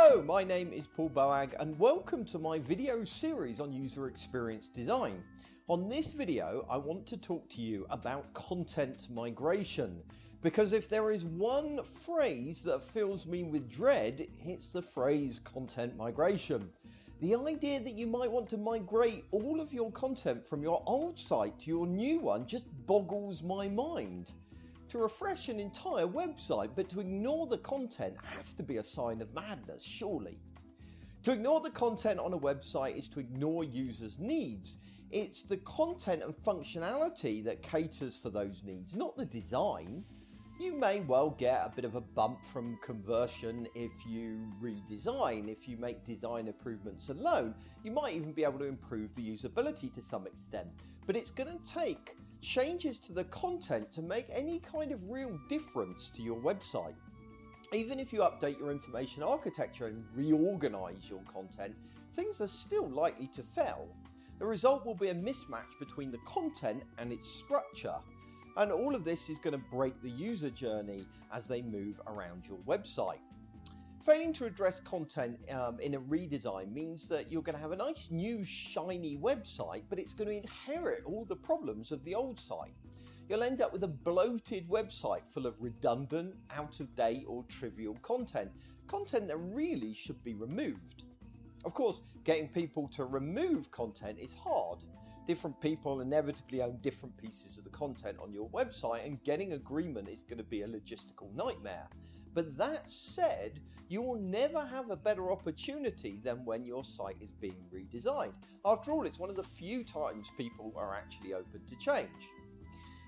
Hello, my name is Paul Boag and welcome to my video series on user experience design. On this video, I want to talk to you about content migration. Because if there is one phrase that fills me with dread, it's the phrase content migration. The idea that you might want to migrate all of your content from your old site to your new one just boggles my mind. To refresh an entire website but to ignore the content has to be a sign of madness, surely. To ignore the content on a website is to ignore users' needs. It's the content and functionality that caters for those needs, not the design. You may well get a bit of a bump from conversion if you redesign, if you make design improvements alone. You might even be able to improve the usability to some extent, but it's going to take changes to the content to make any kind of real difference to your website. Even if you update your information architecture and reorganize your content, things are still likely to fail. The result will be a mismatch between the content and its structure. And all of this is going to break the user journey as they move around your website. Failing to address content um, in a redesign means that you're going to have a nice new shiny website, but it's going to inherit all the problems of the old site. You'll end up with a bloated website full of redundant, out of date, or trivial content. Content that really should be removed. Of course, getting people to remove content is hard. Different people inevitably own different pieces of the content on your website, and getting agreement is going to be a logistical nightmare. But that said, you will never have a better opportunity than when your site is being redesigned. After all, it's one of the few times people are actually open to change.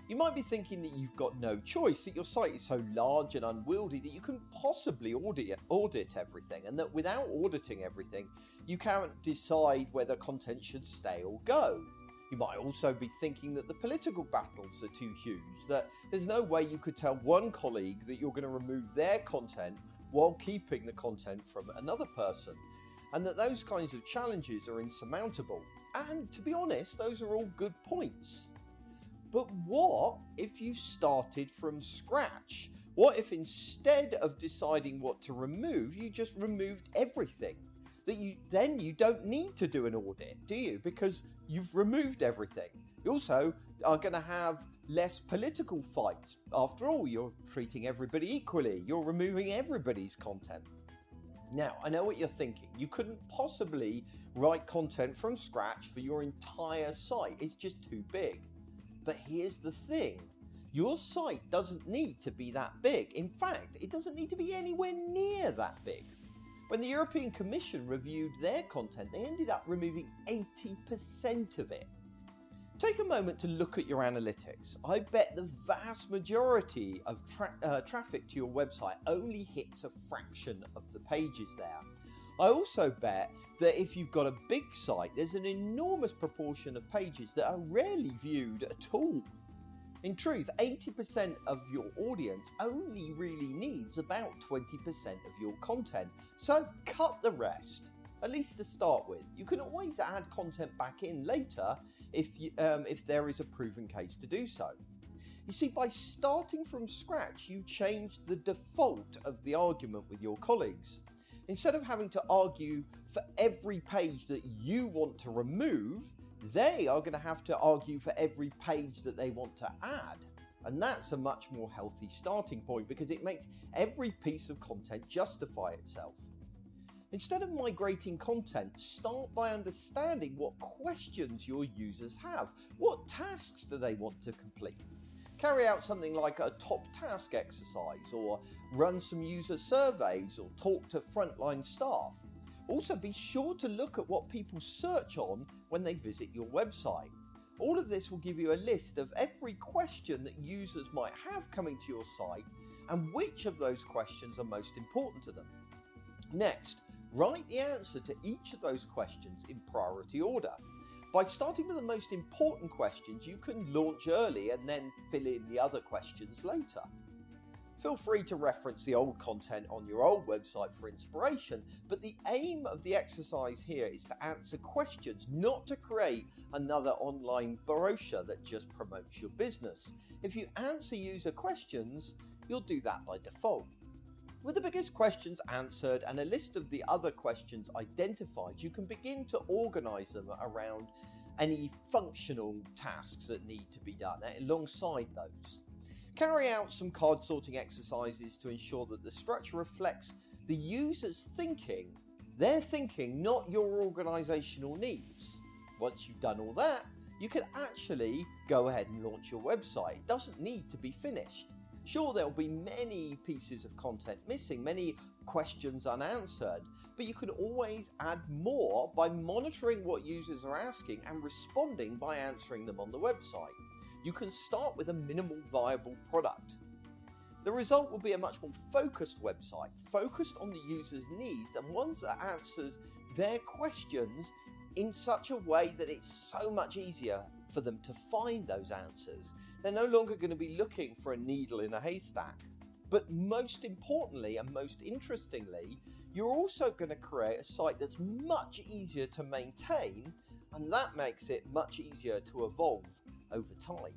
You might be thinking that you've got no choice, that your site is so large and unwieldy that you can possibly audit, audit everything, and that without auditing everything, you can't decide whether content should stay or go. You might also be thinking that the political battles are too huge, that there's no way you could tell one colleague that you're going to remove their content while keeping the content from another person, and that those kinds of challenges are insurmountable. And to be honest, those are all good points. But what if you started from scratch? What if instead of deciding what to remove, you just removed everything? That you then you don't need to do an audit, do you? Because you've removed everything. You also are going to have less political fights. After all, you're treating everybody equally. You're removing everybody's content. Now, I know what you're thinking. You couldn't possibly write content from scratch for your entire site. It's just too big. But here's the thing your site doesn't need to be that big. In fact, it doesn't need to be anywhere near that big. When the European Commission reviewed their content, they ended up removing 80% of it. Take a moment to look at your analytics. I bet the vast majority of tra- uh, traffic to your website only hits a fraction of the pages there. I also bet that if you've got a big site, there's an enormous proportion of pages that are rarely viewed at all. In truth, 80% of your audience only really needs about 20% of your content, so cut the rest, at least to start with. You can always add content back in later if, you, um, if there is a proven case to do so. You see, by starting from scratch, you change the default of the argument with your colleagues. Instead of having to argue for every page that you want to remove, they are going to have to argue for every page that they want to add. And that's a much more healthy starting point because it makes every piece of content justify itself. Instead of migrating content, start by understanding what questions your users have. What tasks do they want to complete? Carry out something like a top task exercise, or run some user surveys, or talk to frontline staff. Also, be sure to look at what people search on when they visit your website. All of this will give you a list of every question that users might have coming to your site and which of those questions are most important to them. Next, write the answer to each of those questions in priority order. By starting with the most important questions, you can launch early and then fill in the other questions later. Feel free to reference the old content on your old website for inspiration, but the aim of the exercise here is to answer questions, not to create another online brochure that just promotes your business. If you answer user questions, you'll do that by default. With the biggest questions answered and a list of the other questions identified, you can begin to organize them around any functional tasks that need to be done eh, alongside those. Carry out some card sorting exercises to ensure that the structure reflects the user's thinking, their thinking, not your organizational needs. Once you've done all that, you can actually go ahead and launch your website. It doesn't need to be finished. Sure, there'll be many pieces of content missing, many questions unanswered, but you can always add more by monitoring what users are asking and responding by answering them on the website. You can start with a minimal viable product. The result will be a much more focused website, focused on the user's needs and ones that answers their questions in such a way that it's so much easier for them to find those answers. They're no longer going to be looking for a needle in a haystack. But most importantly and most interestingly, you're also going to create a site that's much easier to maintain, and that makes it much easier to evolve over time.